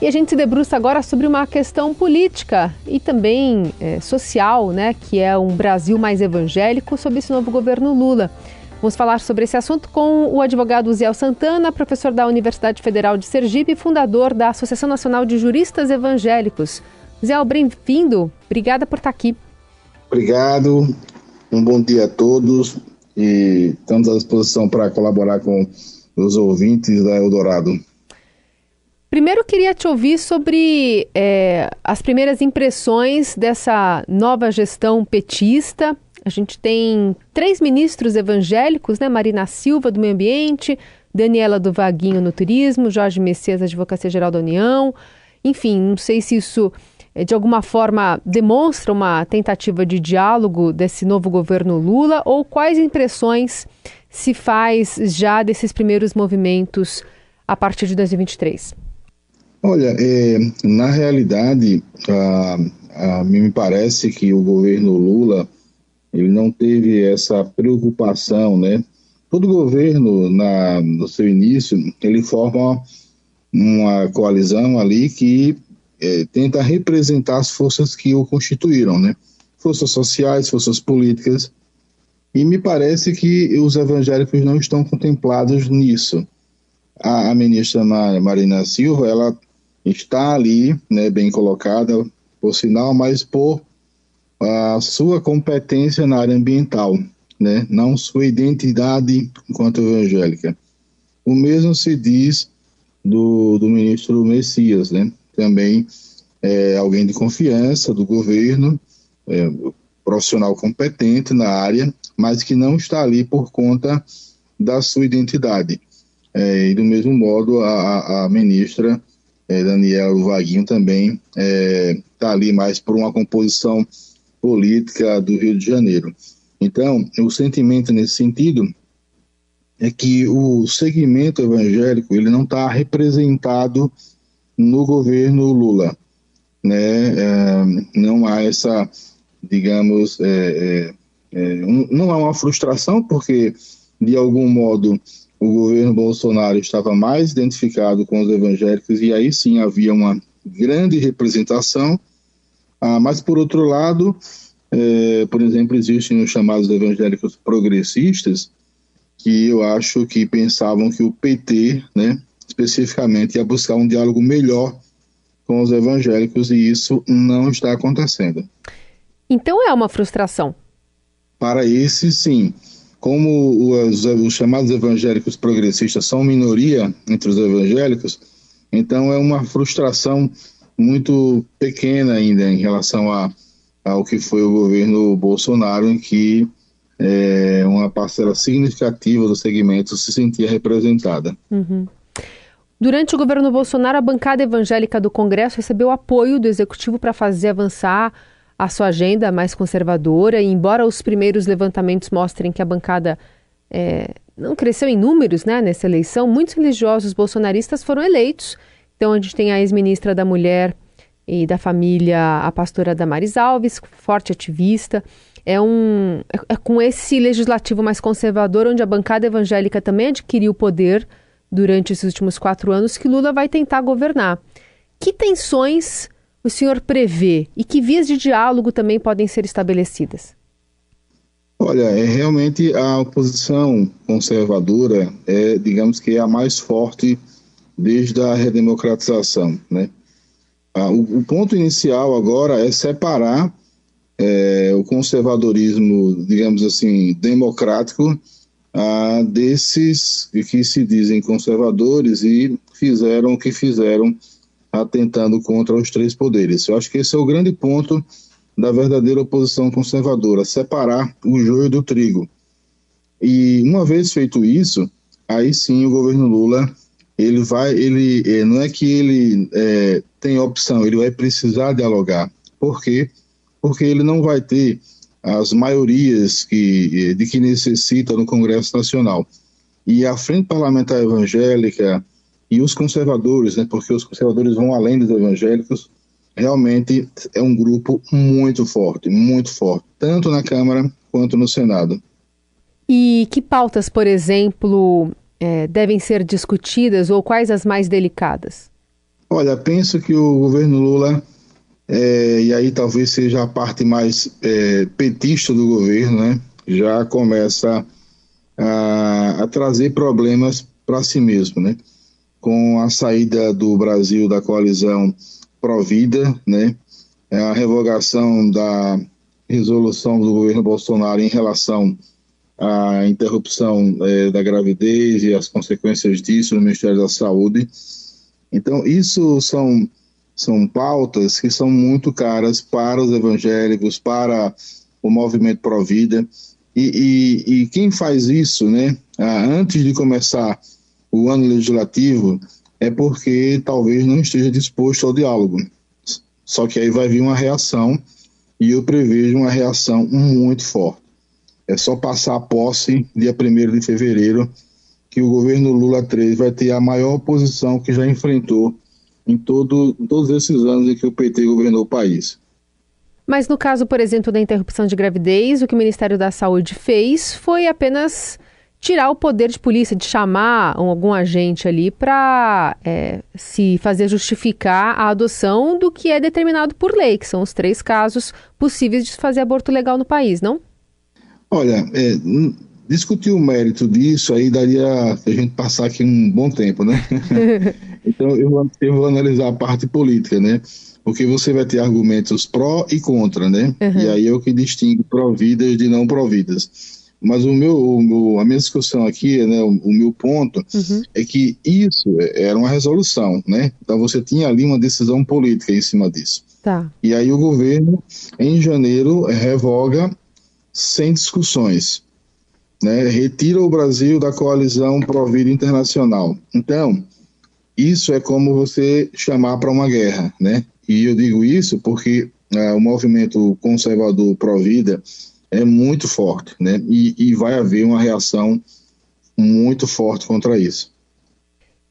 E a gente se debruça agora sobre uma questão política e também é, social, né, que é um Brasil mais evangélico sob esse novo governo Lula. Vamos falar sobre esse assunto com o advogado Ziel Santana, professor da Universidade Federal de Sergipe e fundador da Associação Nacional de Juristas Evangélicos. Ziel, bem-vindo. Obrigada por estar aqui. Obrigado. Um bom dia a todos e estamos à disposição para colaborar com os ouvintes da Eldorado. Primeiro, queria te ouvir sobre é, as primeiras impressões dessa nova gestão petista. A gente tem três ministros evangélicos, né? Marina Silva, do Meio Ambiente, Daniela do Vaguinho no Turismo, Jorge Messias, Advocacia Geral da União. Enfim, não sei se isso é, de alguma forma demonstra uma tentativa de diálogo desse novo governo Lula ou quais impressões se faz já desses primeiros movimentos a partir de 2023? Olha, é, na realidade, a, a me parece que o governo Lula ele não teve essa preocupação, né? Todo governo, na, no seu início, ele forma uma coalizão ali que é, tenta representar as forças que o constituíram, né? Forças sociais, forças políticas. E me parece que os evangélicos não estão contemplados nisso. A, a ministra Marina Silva, ela está ali, né, bem colocada, por sinal, mas por a sua competência na área ambiental, né, não sua identidade enquanto evangélica. O mesmo se diz do, do ministro Messias, né, também é alguém de confiança do governo, é, profissional competente na área, mas que não está ali por conta da sua identidade. É, e do mesmo modo, a, a ministra é, Daniel Vaguinho também está é, ali mais por uma composição política do Rio de Janeiro. Então, o sentimento nesse sentido é que o segmento evangélico ele não está representado no governo Lula, né? É, não há essa, digamos, é, é, é um, não há uma frustração porque de algum modo o governo Bolsonaro estava mais identificado com os evangélicos e aí sim havia uma grande representação. Ah, mas, por outro lado, é, por exemplo, existem os chamados evangélicos progressistas, que eu acho que pensavam que o PT, né, especificamente, ia buscar um diálogo melhor com os evangélicos e isso não está acontecendo. Então é uma frustração? Para esse, sim como os, os, chamados evangélicos progressistas são minoria entre os evangélicos, então é uma frustração muito pequena ainda em relação a, ao que foi o governo Bolsonaro, em que é, uma parcela significativa do segmento se sentia representada. Uhum. Durante o governo Bolsonaro, a bancada evangélica do Congresso recebeu apoio do executivo para fazer avançar a sua agenda mais conservadora, e embora os primeiros levantamentos mostrem que a bancada é, não cresceu em números né, nessa eleição, muitos religiosos bolsonaristas foram eleitos. Então, a gente tem a ex-ministra da Mulher e da Família, a pastora Damares Alves, forte ativista. É, um, é, é com esse legislativo mais conservador, onde a bancada evangélica também adquiriu poder durante esses últimos quatro anos, que Lula vai tentar governar. Que tensões o senhor prevê e que vias de diálogo também podem ser estabelecidas? Olha, é realmente a oposição conservadora é, digamos que é a mais forte desde a redemocratização, né? Ah, o, o, ponto inicial agora é separar é, o conservadorismo, digamos assim, democrático desses que se dizem conservadores e fizeram o que fizeram atentando contra os três poderes. Eu acho que esse é o grande ponto da verdadeira oposição conservadora, separar o joio do trigo. E uma vez feito isso, aí sim o governo Lula ele vai, ele é, não é que ele é, tem opção, ele vai precisar dialogar. Por quê? Porque ele não vai ter as maiorias que, de que necessita no Congresso Nacional. E a Frente Parlamentar Evangélica, e os conservadores, né, porque os conservadores vão além dos evangélicos, realmente é um grupo muito forte, muito forte, tanto na Câmara quanto no Senado. E que pautas, por exemplo, é, devem ser discutidas ou quais as mais delicadas? Olha, penso que o governo Lula, é, e aí talvez seja a parte mais é, petista do governo, né, já começa a, a trazer problemas para si mesmo, né? Com a saída do Brasil da coalizão Provida, né? A revogação da resolução do governo Bolsonaro em relação à interrupção é, da gravidez e as consequências disso no Ministério da Saúde. Então, isso são, são pautas que são muito caras para os evangélicos, para o movimento Provida. E, e, e quem faz isso, né, antes de começar o ano legislativo, é porque talvez não esteja disposto ao diálogo. Só que aí vai vir uma reação e eu prevejo uma reação muito forte. É só passar a posse dia 1 de fevereiro que o governo Lula 3 vai ter a maior oposição que já enfrentou em, todo, em todos esses anos em que o PT governou o país. Mas no caso, por exemplo, da interrupção de gravidez, o que o Ministério da Saúde fez foi apenas tirar o poder de polícia, de chamar algum agente ali para é, se fazer justificar a adoção do que é determinado por lei, que são os três casos possíveis de fazer aborto legal no país, não? Olha, é, discutir o mérito disso aí daria a gente passar aqui um bom tempo, né? então eu vou, eu vou analisar a parte política, né? porque você vai ter argumentos pró e contra, né? Uhum. E aí é o que distingue providas de não providas. Mas o meu, o meu, a minha discussão aqui, né, o, o meu ponto uhum. é que isso era uma resolução, né? Então você tinha ali uma decisão política em cima disso. Tá. E aí o governo, em janeiro, revoga sem discussões, né? Retira o Brasil da coalizão Provida Internacional. Então, isso é como você chamar para uma guerra, né? E eu digo isso porque uh, o movimento conservador pró-vida é muito forte, né? E, e, vai haver uma reação muito forte contra isso.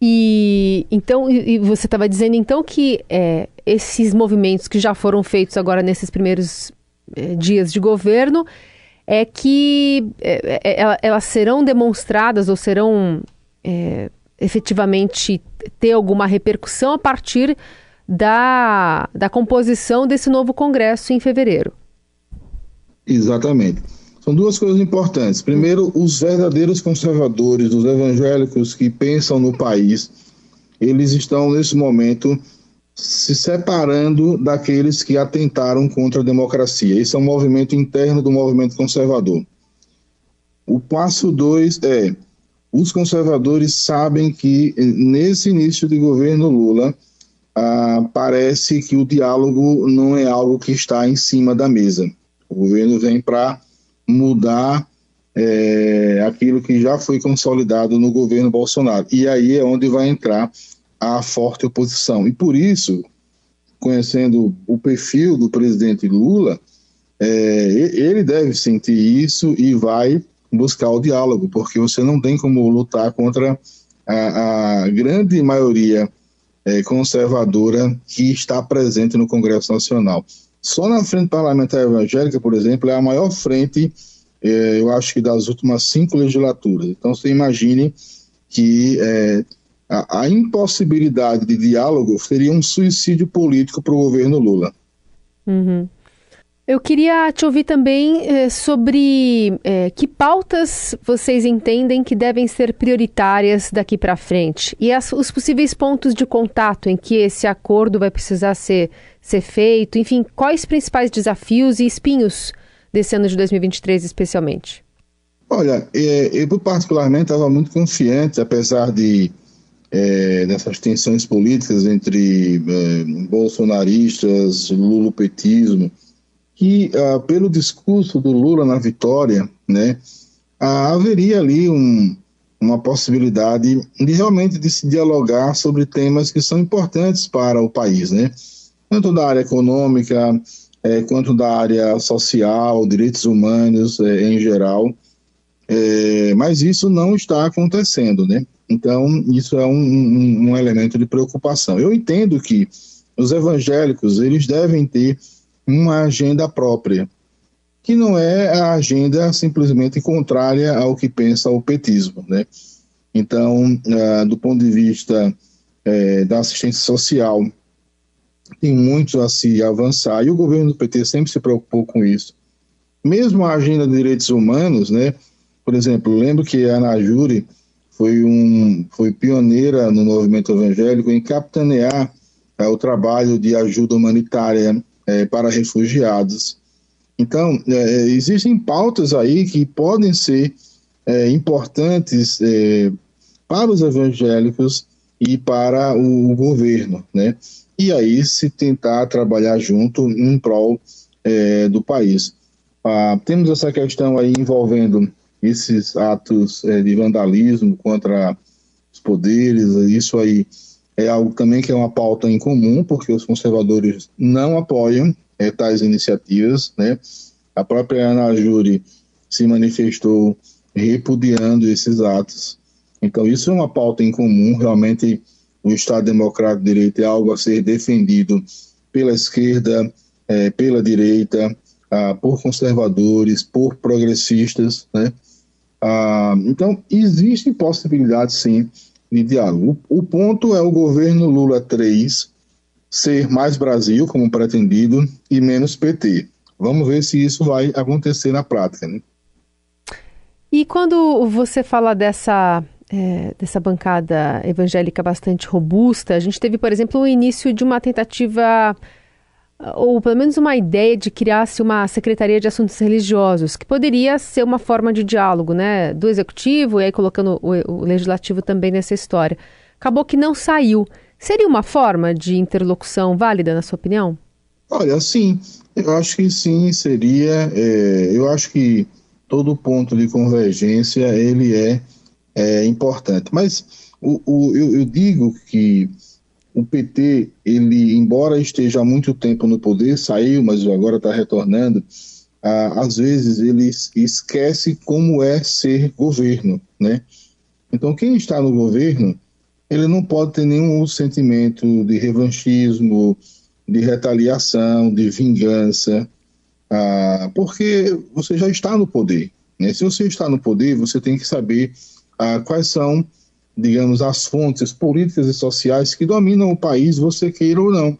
E então, e você estava dizendo então que é, esses movimentos que já foram feitos agora nesses primeiros é, dias de governo é que é, é, é elas serão demonstradas ou serão efetivamente ter alguma repercussão a partir da, da composição desse novo Congresso em fevereiro. Exatamente. São duas coisas importantes. Primeiro, os verdadeiros conservadores, os evangélicos que pensam no país, eles estão nesse momento se separando daqueles que atentaram contra a democracia. Esse é um movimento interno do movimento conservador. O passo dois é: os conservadores sabem que nesse início de governo Lula, ah, parece que o diálogo não é algo que está em cima da mesa. O governo vem para mudar é, aquilo que já foi consolidado no governo Bolsonaro. E aí é onde vai entrar a forte oposição. E por isso, conhecendo o perfil do presidente Lula, é, ele deve sentir isso e vai buscar o diálogo, porque você não tem como lutar contra a, a grande maioria é, conservadora que está presente no Congresso Nacional. Só na frente parlamentar evangélica, por exemplo, é a maior frente, é, eu acho que das últimas cinco legislaturas. Então, você imagine que é, a, a, impossibilidade de diálogo seria um suicídio político para o governo Lula. Uhum. Eu queria te ouvir também eh, sobre eh, que pautas vocês entendem que devem ser prioritárias daqui para frente e as, os possíveis pontos de contato em que esse acordo vai precisar ser, ser feito. Enfim, quais principais desafios e espinhos desse ano de 2023, especialmente? Olha, eh, eu particularmente estava muito confiante, apesar de é, dessas tensões políticas entre é, bolsonaristas, lulopetismo que, uh, pelo discurso do Lula na vitória, né, uh, haveria ali um, uma possibilidade de realmente de se dialogar sobre temas que são importantes para o país, né? Tanto da área econômica, é, quanto da área social, direitos humanos é, em geral. É, mas isso não está acontecendo, né? Então, isso é um, um, um elemento de preocupação. Eu entendo que os evangélicos, eles devem ter uma agenda própria, que não é a agenda simplesmente contrária ao que pensa o petismo, né? Então, uh, do ponto de vista é, da assistência social. Tem muito a se avançar e o governo do PT sempre se preocupou com isso. Mesmo a agenda de direitos humanos, né? Por exemplo, lembro que a Ana Júri foi, um, foi pioneira no movimento evangélico em capitanear é, o trabalho de ajuda humanitária é, para refugiados. Então, é, existem pautas aí que podem ser é, importantes é, para os evangélicos e para o governo, né? E aí se tentar trabalhar junto em prol é, do país. Ah, temos essa questão aí envolvendo esses atos é, de vandalismo contra os poderes, isso aí é algo também que é uma pauta em comum, porque os conservadores não apoiam é, tais iniciativas, né? A própria Ana Júri se manifestou repudiando esses atos. Então, isso é uma pauta em comum. Realmente, o Estado Democrático de Direito é algo a ser defendido pela esquerda, é, pela direita, ah, por conservadores, por progressistas. Né? Ah, então, existem possibilidades, sim, de diálogo. O, ponto é o governo Lula 3 ser mais Brasil, como pretendido, e menos PT. Vamos ver se isso vai acontecer na prática. Né? E quando você fala dessa é, dessa bancada evangélica bastante robusta, a gente teve, por exemplo, o início de uma tentativa ou pelo menos uma ideia de criar-se uma secretaria de assuntos religiosos, que poderia ser uma forma de diálogo, né, do executivo e aí colocando o, o legislativo também nessa história. Acabou que não saiu. Seria uma forma de interlocução válida, na sua opinião? Olha, sim, eu acho que sim, seria. É, eu acho que todo ponto de convergência ele é, é importante. Mas o, o eu, eu digo que o PT, ele, embora esteja há muito tempo no poder, saiu, mas agora está retornando, ah, às vezes ele esquece como é ser governo, né? Então, quem está no governo, ele não pode ter nenhum sentimento de revanchismo, de retaliação, de vingança, ah, porque você já está no poder. Né? Se você está no poder, você tem que saber ah, quais são digamos, as fontes políticas e sociais que dominam o país, você queira ou não.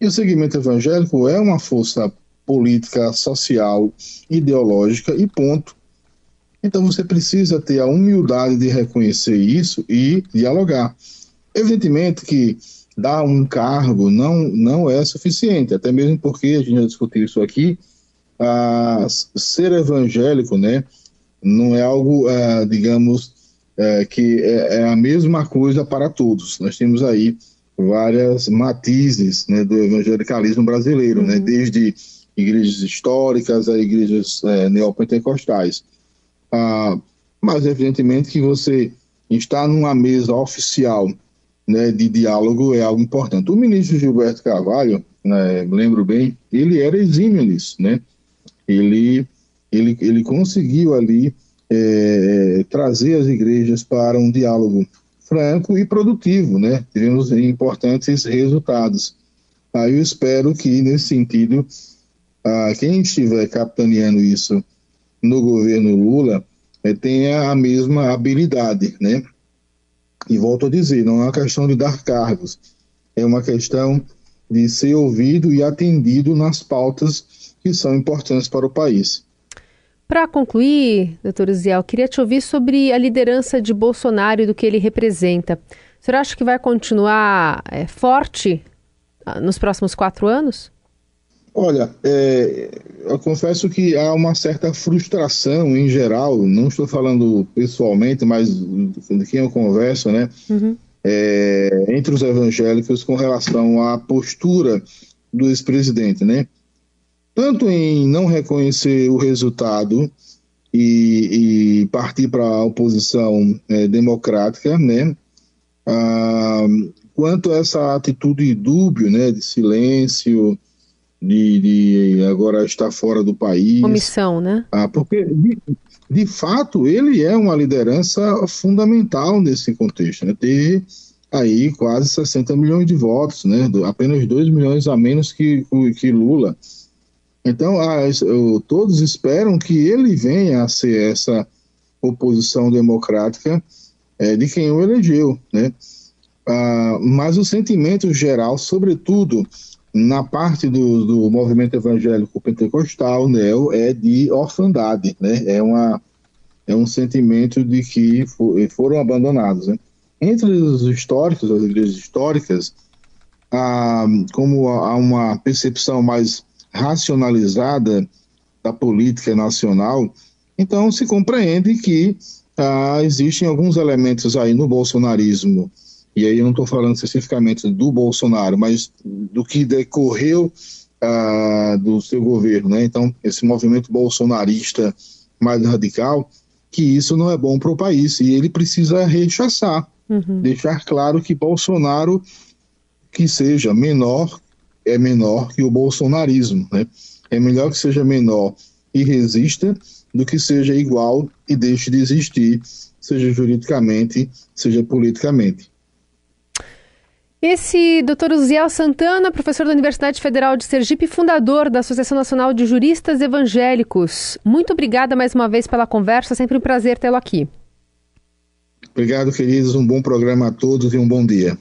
E o segmento evangélico é uma força política, social, ideológica e ponto. Então você precisa ter a humildade de reconhecer isso e dialogar. Evidentemente que dar um cargo não, não é suficiente, até mesmo porque a gente já discutiu isso aqui, ah, ser evangélico, né, não é algo, ah, digamos, é, que é, é, a mesma coisa para todos. Nós temos aí várias matizes né, do evangelicalismo brasileiro, né, uhum. né, desde igrejas históricas a igrejas é, neopentecostais. Ah, mas, evidentemente, que você está numa mesa oficial né, de diálogo é algo importante. O ministro Gilberto Carvalho, né, lembro bem, ele era exímio nisso, né? Ele, ele, ele conseguiu ali é, trazer as igrejas para um diálogo franco e produtivo, né? Tivemos importantes resultados. Aí eu espero que, nesse sentido, ah, quem estiver capitaneando isso no governo Lula é, tenha a mesma habilidade, né? E volto a dizer, não é uma questão de dar cargos, é uma questão de ser ouvido e atendido nas pautas que são importantes para o país. Para concluir, doutor Ziel, queria te ouvir sobre a liderança de Bolsonaro e do que ele representa. O senhor acha que vai continuar é, forte ah, nos próximos quatro anos? Olha, é, eu confesso que há uma certa frustração em geral, não estou falando pessoalmente, mas de quem eu converso, né? Uhum. É, entre os evangélicos com relação à postura do ex-presidente, né? Tanto em não reconhecer o resultado e, e partir para a oposição é, democrática, né? Ah, quanto a essa atitude dúbio, né, de silêncio, de, de, agora estar fora do país. Omissão, né? Ah, porque, de, de, fato, ele é uma liderança fundamental nesse contexto. Né? Teve aí quase 60 milhões de votos, né? apenas 2 milhões a menos que, que Lula. Então, as, eu, todos esperam que ele venha a ser essa oposição democrática é, de quem o elegeu, né? uh, mas o sentimento geral, sobretudo na parte do, do movimento evangélico pentecostal, né, é de orfandade, né? É, uma, é um sentimento de que for, foram abandonados. Né? Entre os históricos, as igrejas históricas, ah, como há uma percepção mais racionalizada da política nacional, então se compreende que ah, existem alguns elementos aí no bolsonarismo, e aí eu não estou falando especificamente do Bolsonaro, mas do que decorreu ah, do seu governo, né? Então, esse movimento bolsonarista mais radical, que isso não é bom para o país, e ele precisa rechaçar, uhum. deixar claro que Bolsonaro, que seja menor, é menor que o bolsonarismo, né? É melhor que seja menor e resista do que seja igual e deixe de existir, seja juridicamente, seja politicamente. Esse doutor Uziel Santana, professor da Universidade Federal de Sergipe, fundador da Associação Nacional de Juristas Evangélicos. Muito obrigada mais uma vez pela conversa, sempre um prazer tê-lo aqui. Obrigado, queridos. Um bom programa a todos e um bom dia.